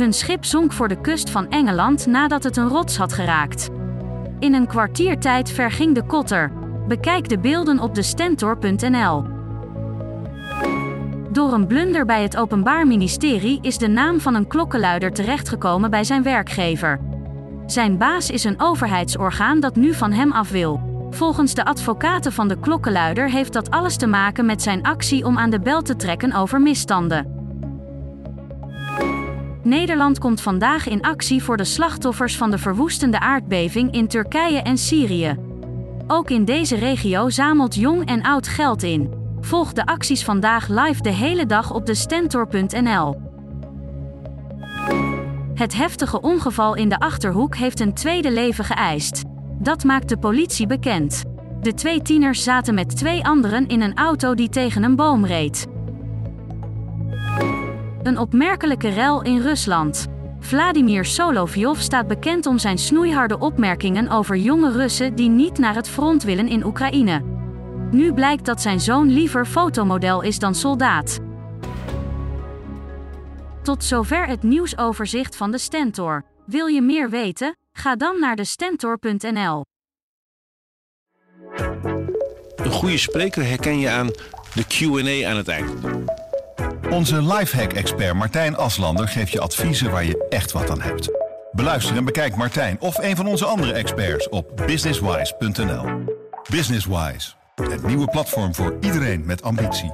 Hun schip zonk voor de kust van Engeland nadat het een rots had geraakt. In een kwartiertijd verging de kotter. Bekijk de beelden op de stentor.nl. Door een blunder bij het Openbaar Ministerie is de naam van een klokkenluider terechtgekomen bij zijn werkgever. Zijn baas is een overheidsorgaan dat nu van hem af wil. Volgens de advocaten van de klokkenluider heeft dat alles te maken met zijn actie om aan de bel te trekken over misstanden. Nederland komt vandaag in actie voor de slachtoffers van de verwoestende aardbeving in Turkije en Syrië. Ook in deze regio zamelt jong en oud geld in. Volg de acties vandaag live de hele dag op de stentor.nl. Het heftige ongeval in de achterhoek heeft een tweede leven geëist. Dat maakt de politie bekend. De twee tieners zaten met twee anderen in een auto die tegen een boom reed. Een opmerkelijke rel in Rusland. Vladimir Solovyov staat bekend om zijn snoeiharde opmerkingen over jonge Russen die niet naar het front willen in Oekraïne. Nu blijkt dat zijn zoon liever fotomodel is dan soldaat. Tot zover het nieuwsoverzicht van de Stentor. Wil je meer weten? Ga dan naar de stentor.nl. Een goede spreker herken je aan de QA aan het eind. Onze lifehack-expert Martijn Aslander geeft je adviezen waar je echt wat aan hebt. Beluister en bekijk Martijn of een van onze andere experts op businesswise.nl. Businesswise, het nieuwe platform voor iedereen met ambitie.